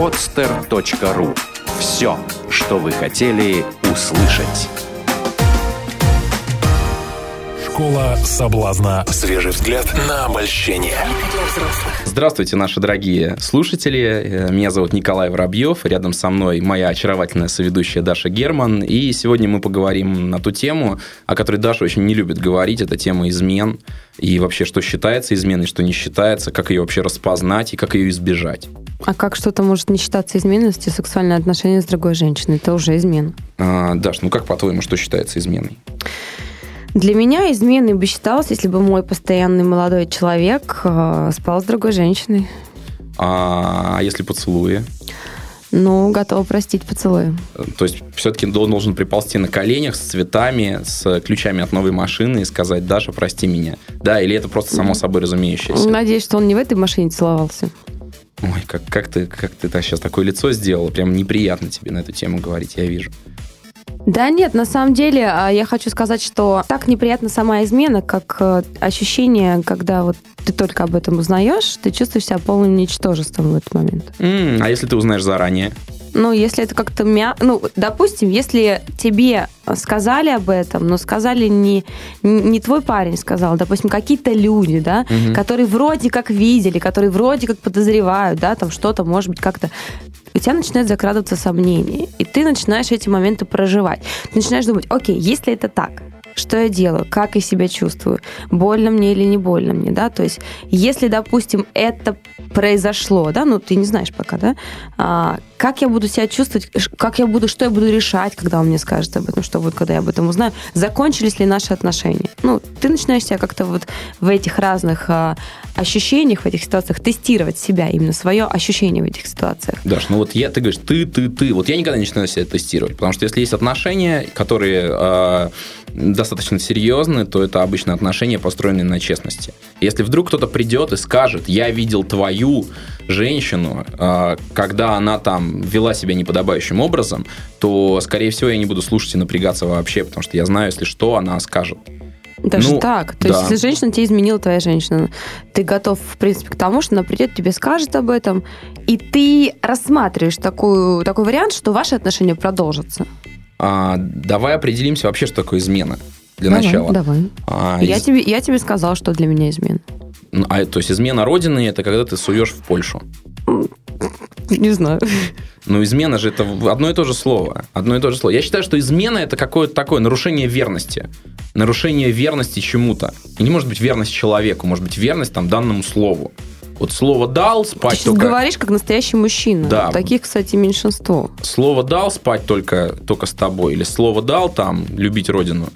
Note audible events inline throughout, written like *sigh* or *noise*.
podster.ru. Все, что вы хотели услышать. Школа соблазна. Свежий взгляд на обольщение. Здравствуйте, наши дорогие слушатели. Э, Меня зовут Николай Воробьев. Рядом со мной моя очаровательная соведущая Даша Герман. И сегодня мы поговорим на ту тему, о которой Даша очень не любит говорить. Это тема измен. И вообще, что считается изменой, что не считается, как ее вообще распознать и как ее избежать. А как что-то может не считаться изменой, если сексуальное отношение с другой женщиной? Это уже измена. А, Даш, ну как по-твоему, что считается изменой? Для меня изменой бы считалось, если бы мой постоянный молодой человек э, спал с другой женщиной. А если поцелуи? Ну, готова простить поцелуи. То есть все-таки он должен приползти на коленях с цветами, с ключами от новой машины и сказать, Даша, прости меня. Да, или это просто само собой разумеющееся? Надеюсь, что он не в этой машине целовался. Ой, как, как ты, как ты так сейчас такое лицо сделала? Прям неприятно тебе на эту тему говорить, я вижу. Да нет, на самом деле а, я хочу сказать, что так неприятна сама измена, как э, ощущение, когда вот ты только об этом узнаешь, ты чувствуешь себя полным ничтожеством в этот момент. М, а если ты узнаешь заранее? Ну, если это как-то мя... Ну, допустим, если тебе сказали об этом, но сказали не, не твой парень сказал, допустим, какие-то люди, да, Мгм. которые вроде как видели, которые вроде как подозревают, да, там что-то, может быть, как-то у тебя начинает закрадываться сомнение, и ты начинаешь эти моменты проживать. Ты начинаешь думать, окей, если это так, что я делаю, как я себя чувствую, больно мне или не больно мне, да, то есть если, допустим, это произошло, да, ну ты не знаешь пока, да, а, как я буду себя чувствовать, как я буду, что я буду решать, когда он мне скажет об этом, что будет, когда я об этом узнаю, закончились ли наши отношения. Ну, ты начинаешь себя как-то вот в этих разных а, ощущениях, в этих ситуациях тестировать себя, именно свое ощущение в этих ситуациях. Даш, ну вот я, ты говоришь, ты, ты, ты. Вот я никогда не начинаю себя тестировать, потому что если есть отношения, которые э, достаточно серьезные, то это обычно отношения, построенные на честности. Если вдруг кто-то придет и скажет, я видел твою женщину, э, когда она там вела себя неподобающим образом, то, скорее всего, я не буду слушать и напрягаться вообще, потому что я знаю, если что, она скажет. Даже Ну, так. То да. есть, если женщина тебе изменила, твоя женщина, ты готов, в принципе, к тому, что она придет, тебе скажет об этом, и ты рассматриваешь такую, такой вариант, что ваши отношения продолжатся. А, давай определимся вообще, что такое измена для Давай, начала. Давай. А, Я, из- тебе, я тебе сказала, что для меня измена. Ну, а, то есть измена родины это когда ты суешь в Польшу. Не знаю. Ну, измена же это одно и то же слово. Одно и то же слово. Я считаю, что измена это какое-то такое нарушение верности. Нарушение верности чему-то. И не может быть верность человеку, может быть верность там данному слову. Вот слово дал, Ты спать сейчас только. говоришь, как настоящий мужчина. Да. Таких, кстати, меньшинство. Слово дал спать только, только с тобой. Или слово дал там любить родину.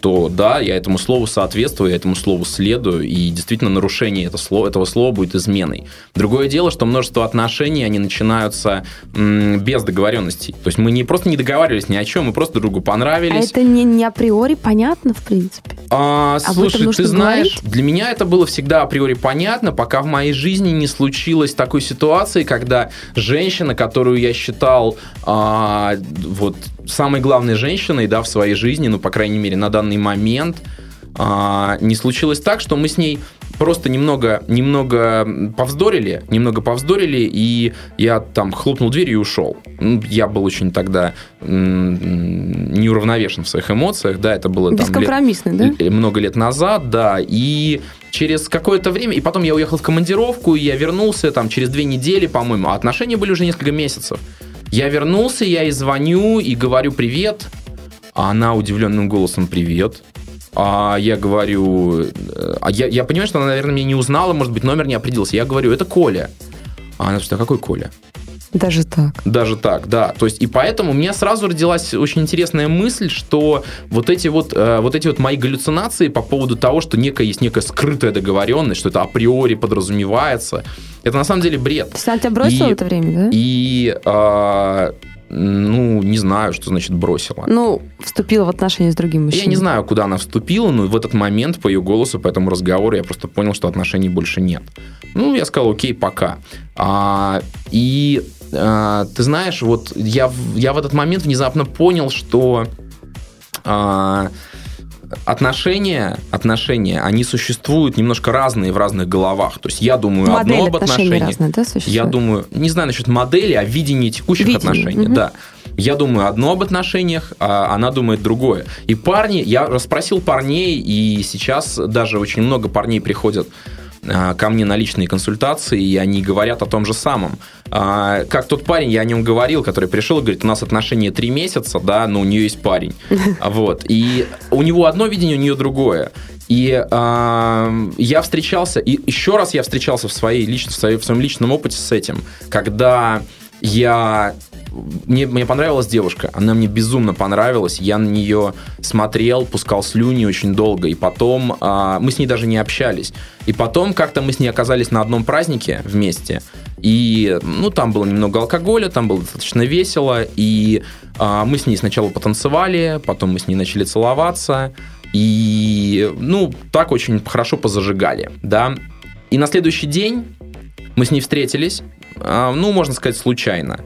То да, я этому слову соответствую, я этому слову следую, и действительно нарушение этого слова, этого слова будет изменой. Другое дело, что множество отношений, они начинаются м, без договоренностей. То есть мы не просто не договаривались ни о чем, мы просто друг другу А понравились. это не, не априори понятно, в принципе. А, этом слушай, ты знаешь, говорить? для меня это было всегда априори понятно, пока в моей жизни не случилось такой ситуации, когда женщина, которую я считал а, вот самой главной женщиной, да, в своей жизни, ну, по крайней мере, на данный момент, а, не случилось так, что мы с ней просто немного, немного повздорили, немного повздорили, и я там хлопнул дверью и ушел. Ну, Я был очень тогда неуравновешен в своих эмоциях, да, это было там лет- да? Много лет назад, да, и через какое-то время, и потом я уехал в командировку, и я вернулся там через две недели, по-моему, а отношения были уже несколько месяцев. Я вернулся, я ей звоню и говорю привет, а она удивленным голосом привет. А я говорю, э, а я, я понимаю, что она, наверное, меня не узнала, может быть, номер не определился. Я говорю, это Коля. А она а какой Коля? Даже так. Даже так, да. То есть, и поэтому у меня сразу родилась очень интересная мысль, что вот эти вот, э, вот эти вот мои галлюцинации по поводу того, что некая есть некая скрытая договоренность, что это априори подразумевается, это на самом деле бред. Есть она тебя бросила И- это время, да? И, а, ну, не знаю, что значит бросила. Ну, вступила в отношения с другим мужчиной. Я не знаю, куда она вступила, но в этот момент по ее голосу, по этому разговору я просто понял, что отношений больше нет. Ну, я сказал, окей, пока. А, и а, ты знаешь, вот я, я в этот момент внезапно понял, что а, отношения, отношения, они существуют немножко разные в разных головах. То есть я думаю Модель одно об отношениях. разная, да, существует? Я думаю, не знаю насчет модели, а видении текущих Видение, отношений, мгм. да. Я думаю одно об отношениях, а она думает другое. И парни, я расспросил парней, и сейчас даже очень много парней приходят ко мне на личные консультации, и они говорят о том же самом. А, Как тот парень, я о нем говорил, который пришел и говорит, у нас отношения три месяца, да, но у нее есть парень. *laughs* Вот. И у него одно видение, у нее другое. И а, я встречался, и еще раз я встречался в, своей лич- в, своей- в своем личном опыте с этим, когда я мне, мне понравилась девушка, она мне безумно понравилась, я на нее смотрел, пускал слюни очень долго, и потом а, мы с ней даже не общались. И потом как-то мы с ней оказались на одном празднике вместе, и, ну, там было немного алкоголя, там было достаточно весело, и а, мы с ней сначала потанцевали, потом мы с ней начали целоваться, и, ну, так очень хорошо позажигали, да. И на следующий день мы с ней встретились, а, ну, можно сказать, случайно.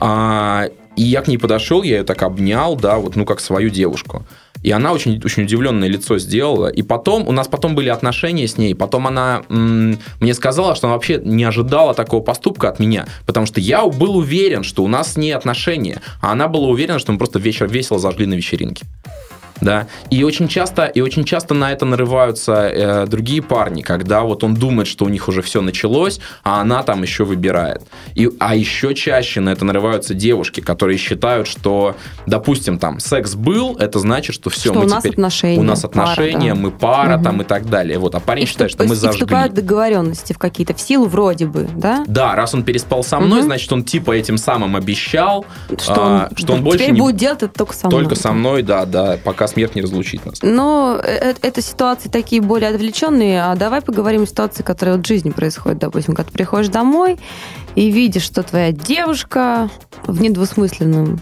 А, и я к ней подошел, я ее так обнял, да, вот, ну, как свою девушку. И она очень, очень удивленное лицо сделала. И потом, у нас потом были отношения с ней. Потом она м, мне сказала, что она вообще не ожидала такого поступка от меня. Потому что я был уверен, что у нас с ней отношения. А она была уверена, что мы просто вечер весело зажгли на вечеринке. Да, и очень часто, и очень часто на это нарываются э, другие парни, когда вот он думает, что у них уже все началось, а она там еще выбирает. И, а еще чаще на это нарываются девушки, которые считают, что, допустим, там секс был, это значит, что все, Что мы у нас теперь отношения, у нас пара, отношения, да. мы пара Мгм. там и так далее. Вот, а парень И считает, вступ- что мы и зажгли. вступают договоренности в какие-то, в силу вроде бы, да? Да, раз он переспал со мной, Мгм. значит, он типа этим самым обещал, Что а, он, что он больше теперь не- будет делать это только со мной. только со мной, да, да, пока смерть не разлучит нас. Но э- это ситуации такие более отвлеченные, а давай поговорим о ситуации, которые вот в жизни происходят. Допустим, когда ты приходишь домой и видишь, что твоя девушка в недвусмысленном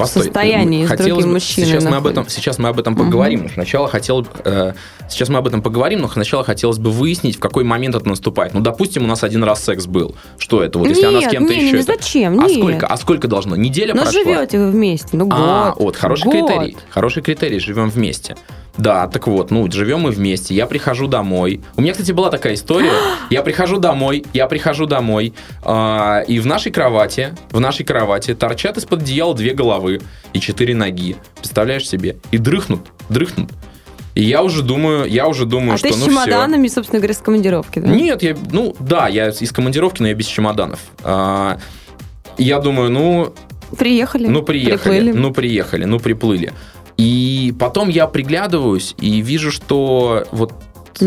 Постой. состоянии с Хотелось другим бы- мужчиной Сейчас мы об этом, сейчас мы об этом поговорим. Но Сначала хотел, э, сейчас мы об этом поговорим, но сначала хотелось бы выяснить, в какой момент это наступает. Ну, допустим, у нас один раз секс был. Что это? Вот если она с Нет, кем-то еще. не, это- зачем? А Нет. сколько? А сколько должно? Неделя Ну, прошла? живете вы вместе, ну, год. А, вот, хороший год. критерий. Хороший критерий, живем вместе. Да, так вот, ну, живем мы вместе. Я прихожу домой. У меня, кстати, была такая история. *gasps* Я прихожу домой, я прихожу домой, а, и в нашей кровати, в нашей кровати торчат из-под одеяла две головы и четыре ноги. Представляешь себе? И дрыхнут, дрыхнут. И я уже думаю, я уже думаю, А что ты с ну чемоданами, собственно говоря, с командировки, да? Нет, я, ну да, я из командировки, но я без чемоданов. А, я думаю, ну, Приехали. ну, приехали. приплыли. Ну, приехали, ну, приплыли. И потом я приглядываюсь и вижу, что вот,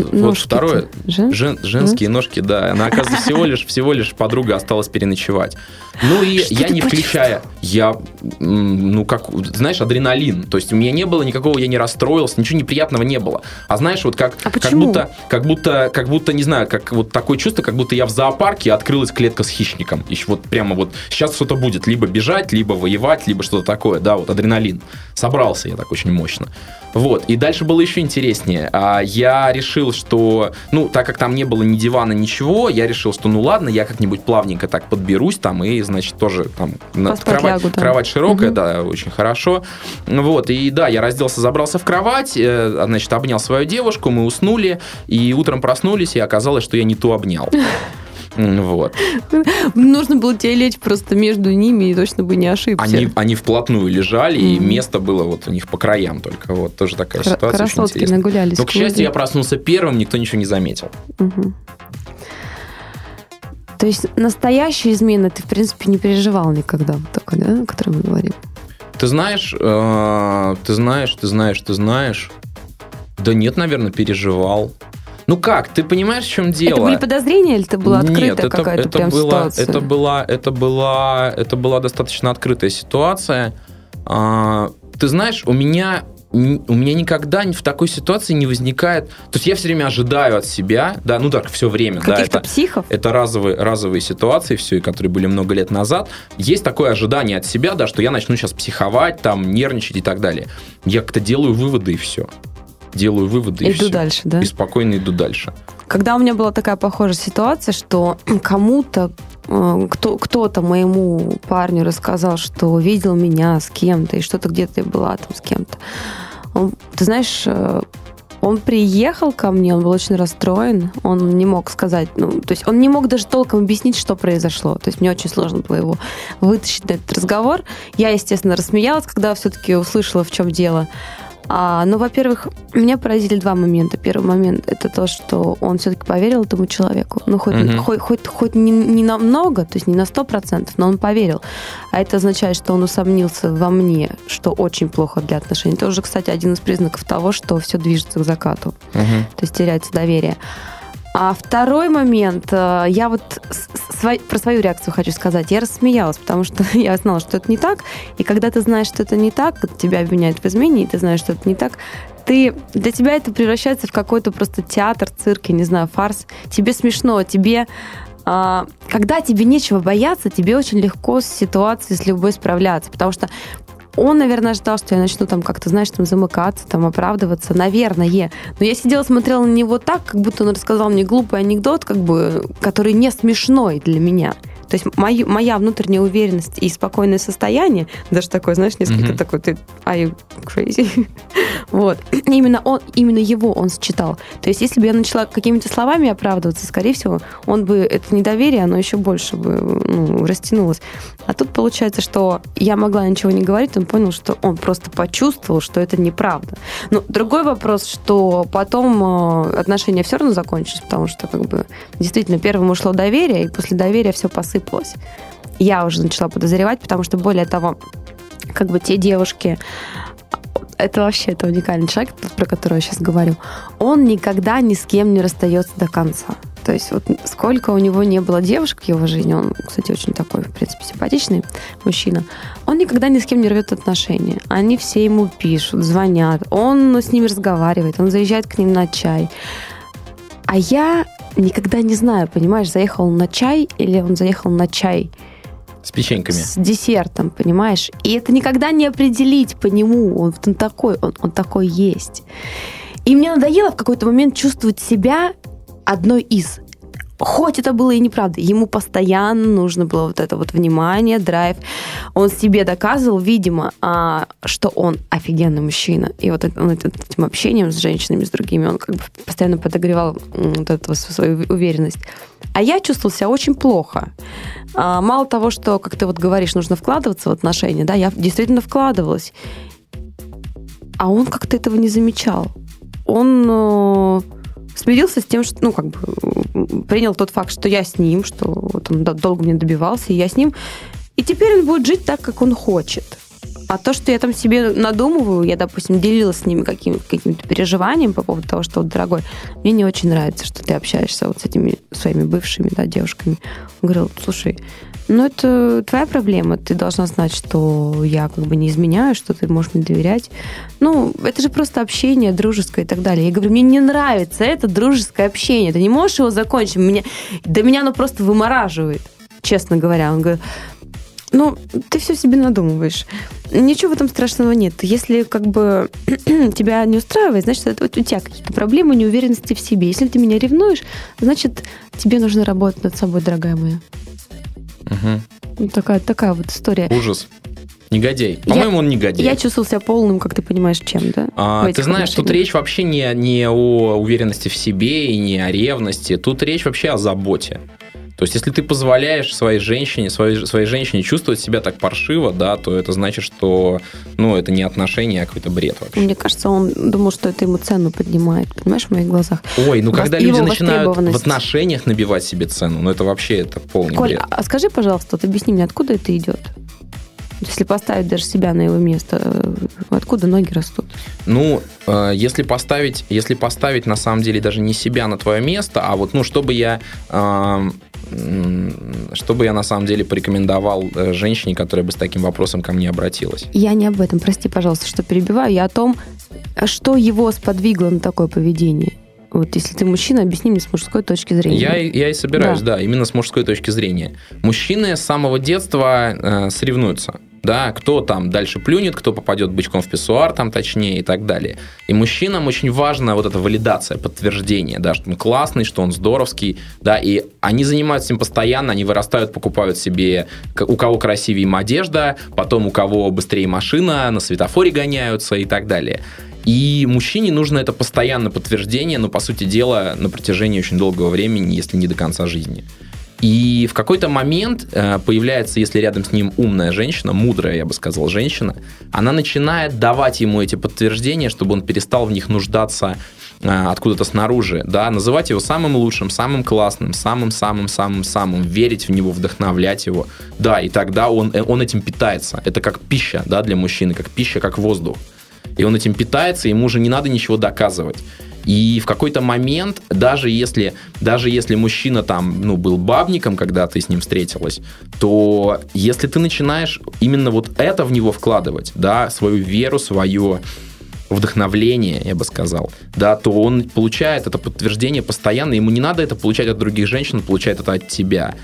вот второе... Жен- Жен- женские ножки, да. Она, оказывается, всего лишь, всего лишь подруга осталась переночевать. Ну и Что я не включая, я, ну как, знаешь, адреналин. То есть у меня не было никакого, я не расстроился, ничего неприятного не было. А знаешь, вот как, А как будто, как будто, как будто, не знаю, как вот такое чувство, как будто я в зоопарке открылась клетка с хищником. И вот прямо вот сейчас что-то будет, либо бежать, либо воевать, либо что-то такое, да, вот адреналин. Собрался я так очень мощно. Вот, и дальше было еще интереснее. А, Я решил, что, ну, так как там не было ни дивана, ничего, я решил, что, ну, ладно, я как-нибудь плавненько так подберусь там и, значит, тоже там кровать, лягу, да. кровать широкая, Мгм. да, очень хорошо. Вот, и да, я разделся, забрался в кровать, э, значит, обнял свою девушку, мы уснули, и утром проснулись, и оказалось, что я не ту обнял. *laughs* Вот. *laughs* Нужно было тебе лечь просто между ними, и точно бы не ошибся. Они, они вплотную лежали, и Мгм. место было вот у них по краям только. Вот тоже такая Кра- ситуация очень Красотки интересная. нагулялись. Но, к счастью, я проснулся первым, никто ничего не заметил. Мгм. То есть настоящие измены ты, в принципе, не переживал никогда, вот такой, да, о которой мы говорим? Ты знаешь, э, ты знаешь, ты знаешь, ты знаешь. Да нет, наверное, переживал. Ну как, ты понимаешь, в чем дело? Это были подозрения или это была открытая Нет, это, какая-то прям была, ситуация? это была, это была, это была достаточно открытая ситуация. А, ты знаешь, у меня у меня никогда в такой ситуации не возникает. То есть я все время ожидаю от себя, да, ну так все время, да, Каких-то это, психов? это разовые, разовые ситуации, все, которые были много лет назад. Есть такое ожидание от себя, да, что я начну сейчас психовать, там, нервничать и так далее. Я как-то делаю выводы и все. Делаю выводы и, Иду всё. дальше, да? И спокойно иду дальше. Когда у меня была такая похожая ситуация, что *clears throat* кому-то, э, кто, кто-то моему парню рассказал, что видел меня с кем-то, и что-то где-то я была там с кем-то. Он, ты знаешь, э, он приехал ко мне, он был очень расстроен, он не мог сказать, ну, то есть он не мог даже толком объяснить, что произошло. То есть мне очень сложно было его вытащить на этот разговор. Я, естественно, рассмеялась, когда все-таки услышала, в чем дело. А, ну, во-первых, меня поразили два момента. Первый момент это то, что он все-таки поверил этому человеку. Ну, хоть, Мгм. хоть, хоть, хоть не, не намного, то есть не на сто процентов, но он поверил. А это означает, что он усомнился во мне, что очень плохо для отношений. Это уже, кстати, один из признаков того, что все движется к закату. Мгм. То есть теряется доверие. А второй момент, э, я вот про свою реакцию хочу сказать. Я рассмеялась, потому что *laughs* я знала, что это не так. И когда ты знаешь, что это не так, тебя обвиняют в измене, и ты знаешь, что это не так, ты, для тебя это превращается в какой-то просто театр, цирк, я не знаю, фарс. Тебе смешно, тебе... а, когда тебе нечего бояться, тебе очень легко с ситуацией, с любой справляться, потому что он, наверное, ожидал, что я начну там как-то, знаешь, там замыкаться, там оправдываться, наверное. Но я сидела, смотрела на него так, как будто он рассказал мне глупый анекдот, как бы, который не смешной для меня. То есть мою- моя внутренняя уверенность и спокойное состояние, даже такое, знаешь, несколько Мгм. такой, ты are you crazy? *laughs* Вот. *clears throat* Именно он, именно его он считал. То есть если бы я начала какими-то словами оправдываться, скорее всего, он бы, это недоверие, оно еще больше бы ну, растянулось. А тут получается, что я могла ничего не говорить, он понял, что он просто почувствовал, что это неправда. Но другой вопрос, что потом э, отношения все равно закончились, потому что как бы действительно первым ушло доверие, и после доверия все посыпалось. Я уже начала подозревать, потому что более того, как бы те девушки, это вообще это уникальный человек, про которого я сейчас говорю, он никогда ни с кем не расстается до конца. То есть вот сколько у него не было девушек в его жизни, он, кстати, очень такой, в принципе, симпатичный мужчина, он никогда ни с кем не рвет отношения. Они все ему пишут, звонят, он с ними разговаривает, он заезжает к ним на чай. А я никогда не знаю, понимаешь, заехал на чай или он заехал на чай С печеньками. с десертом, понимаешь? И это никогда не определить по нему. Он, он такой, он, он такой есть. И мне надоело в какой-то момент чувствовать себя одной из. Хоть это было и неправда, ему постоянно нужно было вот это вот внимание, драйв. Он себе доказывал, видимо, а, что он офигенный мужчина. И вот он этим общением с женщинами, с другими, он как бы постоянно подогревал вот эту свою уверенность. А я чувствовала себя очень плохо. А, Мало того, что, как ты вот говоришь, нужно вкладываться в отношения, да, я действительно вкладывалась. А он как-то этого не замечал. Он э, смирился с тем, что, ну, как бы, принял тот факт, что я с ним, что вот он до- долго мне добивался, и я с ним. И теперь он будет жить так, как он хочет. А то, что я там себе надумываю, я, допустим, делилась с ними каким- каким-то переживанием по поводу того, что, вот, дорогой, мне не очень нравится, что ты общаешься вот с этими своими бывшими да, девушками. Он говорил, слушай, ну это твоя проблема, ты должна знать, что я как бы не изменяю, что ты можешь мне доверять. Ну, это же просто общение дружеское и так далее. Я говорю, мне не нравится это дружеское общение, ты не можешь его закончить, меня, да меня оно просто вымораживает, честно говоря. Он говорит, ну, ты все себе надумываешь. Ничего в этом страшного нет. Если как бы *clears throat* тебя не устраивает, значит, это вот у тебя какие-то проблемы, неуверенности в себе. Если ты меня ревнуешь, значит, тебе нужно работать над собой, дорогая моя. Ну, такая, такая вот история. Ужас. Негодяй. Я- По-моему, он негодяй. Я чувствовала себя полным, как ты понимаешь, чем, да? А, ты знаешь, тут отношениях. речь вообще не, не о уверенности в себе и не о ревности. Тут речь вообще о заботе. То есть, если ты позволяешь своей женщине, своей, своей женщине чувствовать себя так паршиво, да, то это значит, что ну, это не отношения, а какой-то бред вообще. Мне кажется, он думал, что это ему цену поднимает, понимаешь, в моих глазах. Ой, ну Вос- когда люди начинают в отношениях набивать себе цену, ну это вообще это полный Коль, бред. а скажи, пожалуйста, вот объясни мне, откуда это идет? Если поставить даже себя на его место, э, откуда ноги растут? Ну, э, если поставить, если поставить на самом деле даже не себя на твое место, а вот, ну, чтобы я, м, чтобы я на самом деле порекомендовал э, женщине, которая бы с таким вопросом ко мне обратилась. Я не об этом, прости, пожалуйста, что перебиваю. Я о том, что его сподвигло на такое поведение. Вот если ты мужчина, объясни мне с мужской точки зрения. Я, я и собираюсь, да. именно с мужской точки зрения. Мужчины с самого детства э, соревнуются. Да, кто там дальше плюнет, кто попадет бычком в писсуар, там точнее и так далее. И мужчинам очень важна вот эта валидация, подтверждение, да, что он классный, что он здоровский, да, и они занимаются этим постоянно, они вырастают, покупают себе, у кого красивее им одежда, потом у кого быстрее машина, на светофоре гоняются и так далее. И мужчине нужно это постоянное подтверждение, но, по сути дела, на протяжении очень долгого времени, если не до конца жизни. И в какой-то момент э, появляется, если рядом с ним умная женщина, мудрая, я бы сказал, женщина, она начинает давать ему эти подтверждения, чтобы он перестал в них нуждаться э, откуда-то снаружи, да, называть его самым лучшим, самым классным, самым-самым-самым-самым, верить в него, вдохновлять его, да, и тогда он, э, он этим питается. Это как пища, да, для мужчины, как пища, как воздух. И он этим питается, ему уже не надо ничего доказывать. И в какой-то момент, даже если, даже если мужчина там, ну, был бабником, когда ты с ним встретилась, то если ты начинаешь именно вот это в него вкладывать, да, свою веру, свое вдохновление, я бы сказал, да, то он получает это подтверждение постоянно, ему не надо это получать от других женщин, он получает это от тебя.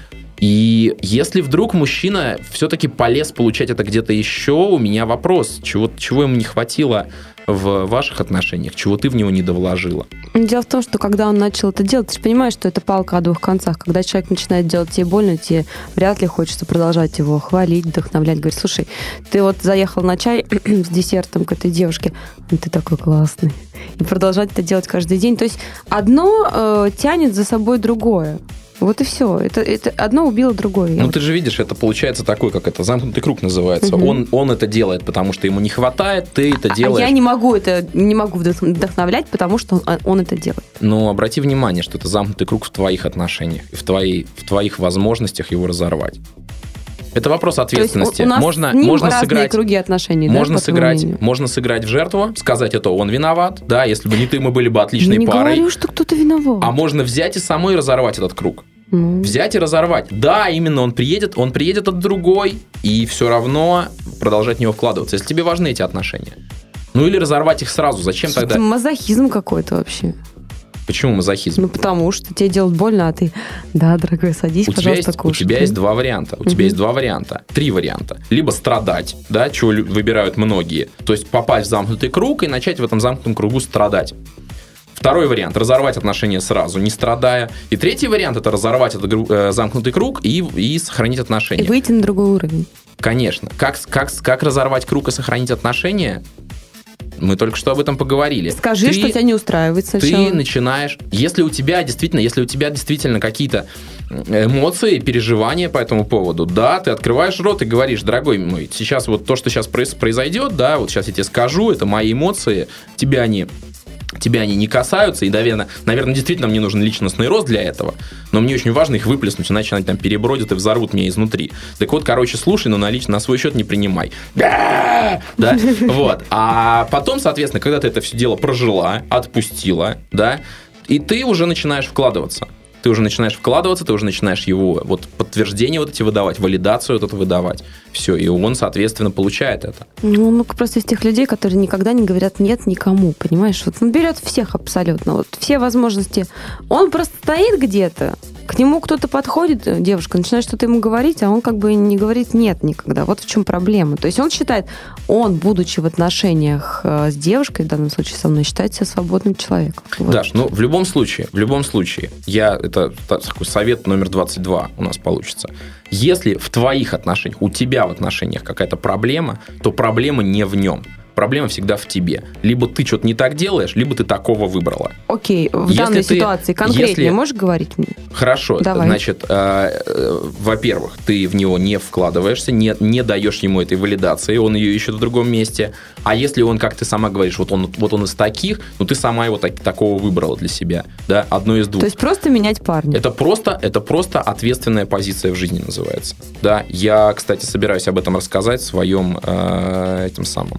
И если вдруг мужчина все-таки полез получать это где-то еще, у меня вопрос, чего, чего ему не хватило в ваших отношениях, чего ты в него не довложила? Дело в том, что когда он начал это делать, ты же понимаешь, что это палка о двух концах. Когда человек начинает делать тебе больно, тебе вряд ли хочется продолжать его хвалить, вдохновлять. Говорить, слушай, ты вот заехал на чай *clears throat* с десертом к этой девушке, ты такой классный. И продолжать это делать каждый день. То есть одно э, тянет за собой другое. Вот и все. Это, это одно убило другое. Ну, ты же видишь, это получается такой, как это, замкнутый круг называется. Угу. Он, он это делает, потому что ему не хватает, ты это делаешь. А я не могу это, не могу вдохновлять, потому что он, он это делает. Ну, обрати внимание, что это замкнутый круг в твоих отношениях, в, твоей, в твоих возможностях его разорвать. Это вопрос ответственности. у нас можно, можно сыграть круги отношений. Можно да, сыграть, можно сыграть в жертву, сказать это он виноват, да, если бы не ты, мы были бы отличной Я не парой. говорю, что кто-то виноват. А можно взять и самой разорвать этот круг. Ну. Взять и разорвать. Да, именно он приедет, он приедет от другой, и все равно продолжать в него вкладываться, если тебе важны эти отношения. Ну или разорвать их сразу. Зачем что тогда? Это мазохизм какой-то вообще. Почему мазохизм? Ну, потому что тебе делают больно, а ты, да, дорогой, садись, у пожалуйста, тебя есть, У тебя есть два варианта. У угу. тебя есть два варианта. Три варианта. Либо страдать, да, чего выбирают многие. То есть попасть в замкнутый круг и начать в этом замкнутом кругу страдать. Второй вариант – разорвать отношения сразу, не страдая. И третий вариант – это разорвать этот э, замкнутый круг и, и сохранить отношения. И выйти на другой уровень. Конечно. Как, как, как разорвать круг и сохранить отношения? Мы только что об этом поговорили. Скажи, ты, что тебя не устраивает сначала. Ты начинаешь, если у тебя действительно, если у тебя действительно какие-то эмоции, переживания по этому поводу, да, ты открываешь рот и говоришь, дорогой мой, сейчас вот то, что сейчас произойдет, да, вот сейчас я тебе скажу, это мои эмоции, тебя они тебя они не касаются, и, наверное, наверное, действительно мне нужен личностный рост для этого, но мне очень важно их выплеснуть, иначе они там перебродят и взорвут меня изнутри. Так вот, короче, слушай, но на, лично, на свой счет не принимай. Да, *laughs* вот. А потом, соответственно, когда ты это все дело прожила, отпустила, да, и ты уже начинаешь вкладываться ты уже начинаешь вкладываться, ты уже начинаешь его вот подтверждение вот эти выдавать, валидацию вот это выдавать. Все, и он, соответственно, получает это. Ну, ну просто из тех людей, которые никогда не говорят нет никому, понимаешь? Вот он берет всех абсолютно, вот все возможности. Он просто стоит где-то, к нему кто-то подходит, э, девушка, начинает что-то ему говорить, а он как бы не говорит нет никогда. Вот в чем проблема. То есть он считает, он, будучи в отношениях э, с девушкой, в данном случае со мной, считает себя свободным человеком. Вот. Даш, ну в любом случае, в любом случае, я, это такой совет номер 22 у нас получится. Если в твоих отношениях, у тебя в отношениях какая-то проблема, то проблема не в нем проблема всегда в тебе. Либо ты что-то не так делаешь, либо ты такого выбрала. Окей, в если данной ты, ситуации конкретнее если... можешь говорить мне? Хорошо, Давай. значит, э, э, во-первых, ты в него не вкладываешься, не, не даешь ему этой валидации, он ее ищет в другом месте. А если он, как ты сама говоришь, вот он, вот он из таких, ну ты сама его так, такого выбрала для себя, да, одно из двух. То есть просто менять парня? Это просто, это просто ответственная позиция в жизни называется. Да, я, кстати, собираюсь об этом рассказать в своем э, этим самым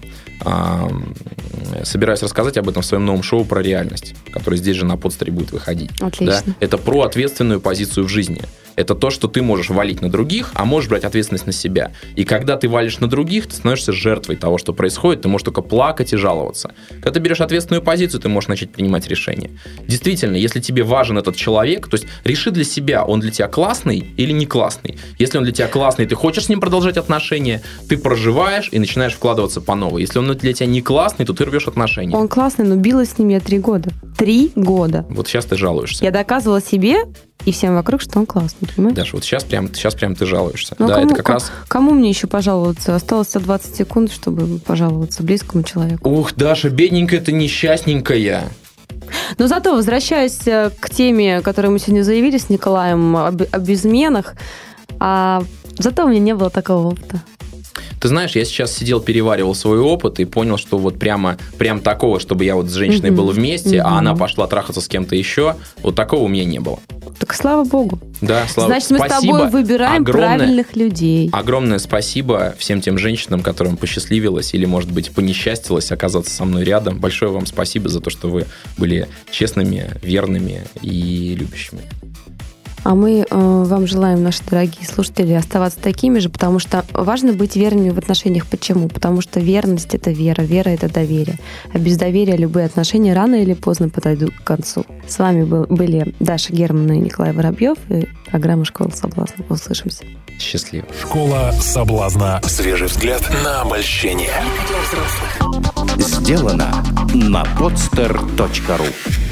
собираюсь рассказать об этом в своем новом шоу про реальность, которое здесь же на подстере будет выходить. Отлично. Да? Это про ответственную позицию в жизни. Это то, что ты можешь валить на других, а можешь брать ответственность на себя. И когда ты валишь на других, ты становишься жертвой того, что происходит, ты можешь только плакать и жаловаться. Когда ты берешь ответственную позицию, ты можешь начать принимать решения. Действительно, если тебе важен этот человек, то есть реши для себя, он для тебя классный или не классный. Если он для тебя классный, ты хочешь с ним продолжать отношения, ты проживаешь и начинаешь вкладываться по новой. Если он для тебя не классный, то ты рвешь отношения. Он классный, но билась с ним я три года. Три года. Вот сейчас ты жалуешься. Я доказывала себе, и всем вокруг, что он классный, понимаешь? Даже вот сейчас прям, сейчас прям ты жалуешься. Ну, да, кому, это как раз... кому мне еще пожаловаться? Осталось 20 секунд, чтобы пожаловаться близкому человеку. Ух, Даша, бедненькая ты несчастненькая. Но зато, возвращаясь э, к теме, которую мы сегодня заявили с Николаем об, об изменах, а, зато у меня не было такого опыта. Ты знаешь, я сейчас сидел, переваривал свой опыт и понял, что вот прямо, прям такого, чтобы я вот с женщиной Мгм. был вместе, а Мгм. она пошла трахаться с кем-то еще, вот такого у меня не было. Так слава богу. Да, слава Значит, мы с спасибо. тобой выбираем огромное, правильных людей. Огромное спасибо всем тем женщинам, которым посчастливилось или, может быть, понесчастилось оказаться со мной рядом. Большое вам спасибо за то, что вы были честными, верными и любящими. А мы э, вам желаем, наши дорогие слушатели, оставаться такими же, потому что важно быть верными в отношениях. Почему? Потому что верность это вера, вера это доверие. А без доверия любые отношения рано или поздно подойдут к концу. С вами был, были Даша Герман и Николай Воробьев и программа «Школа соблазна». Услышимся. Счастливо. Школа соблазна. Свежий взгляд на обольщение. Сделано на podster.ru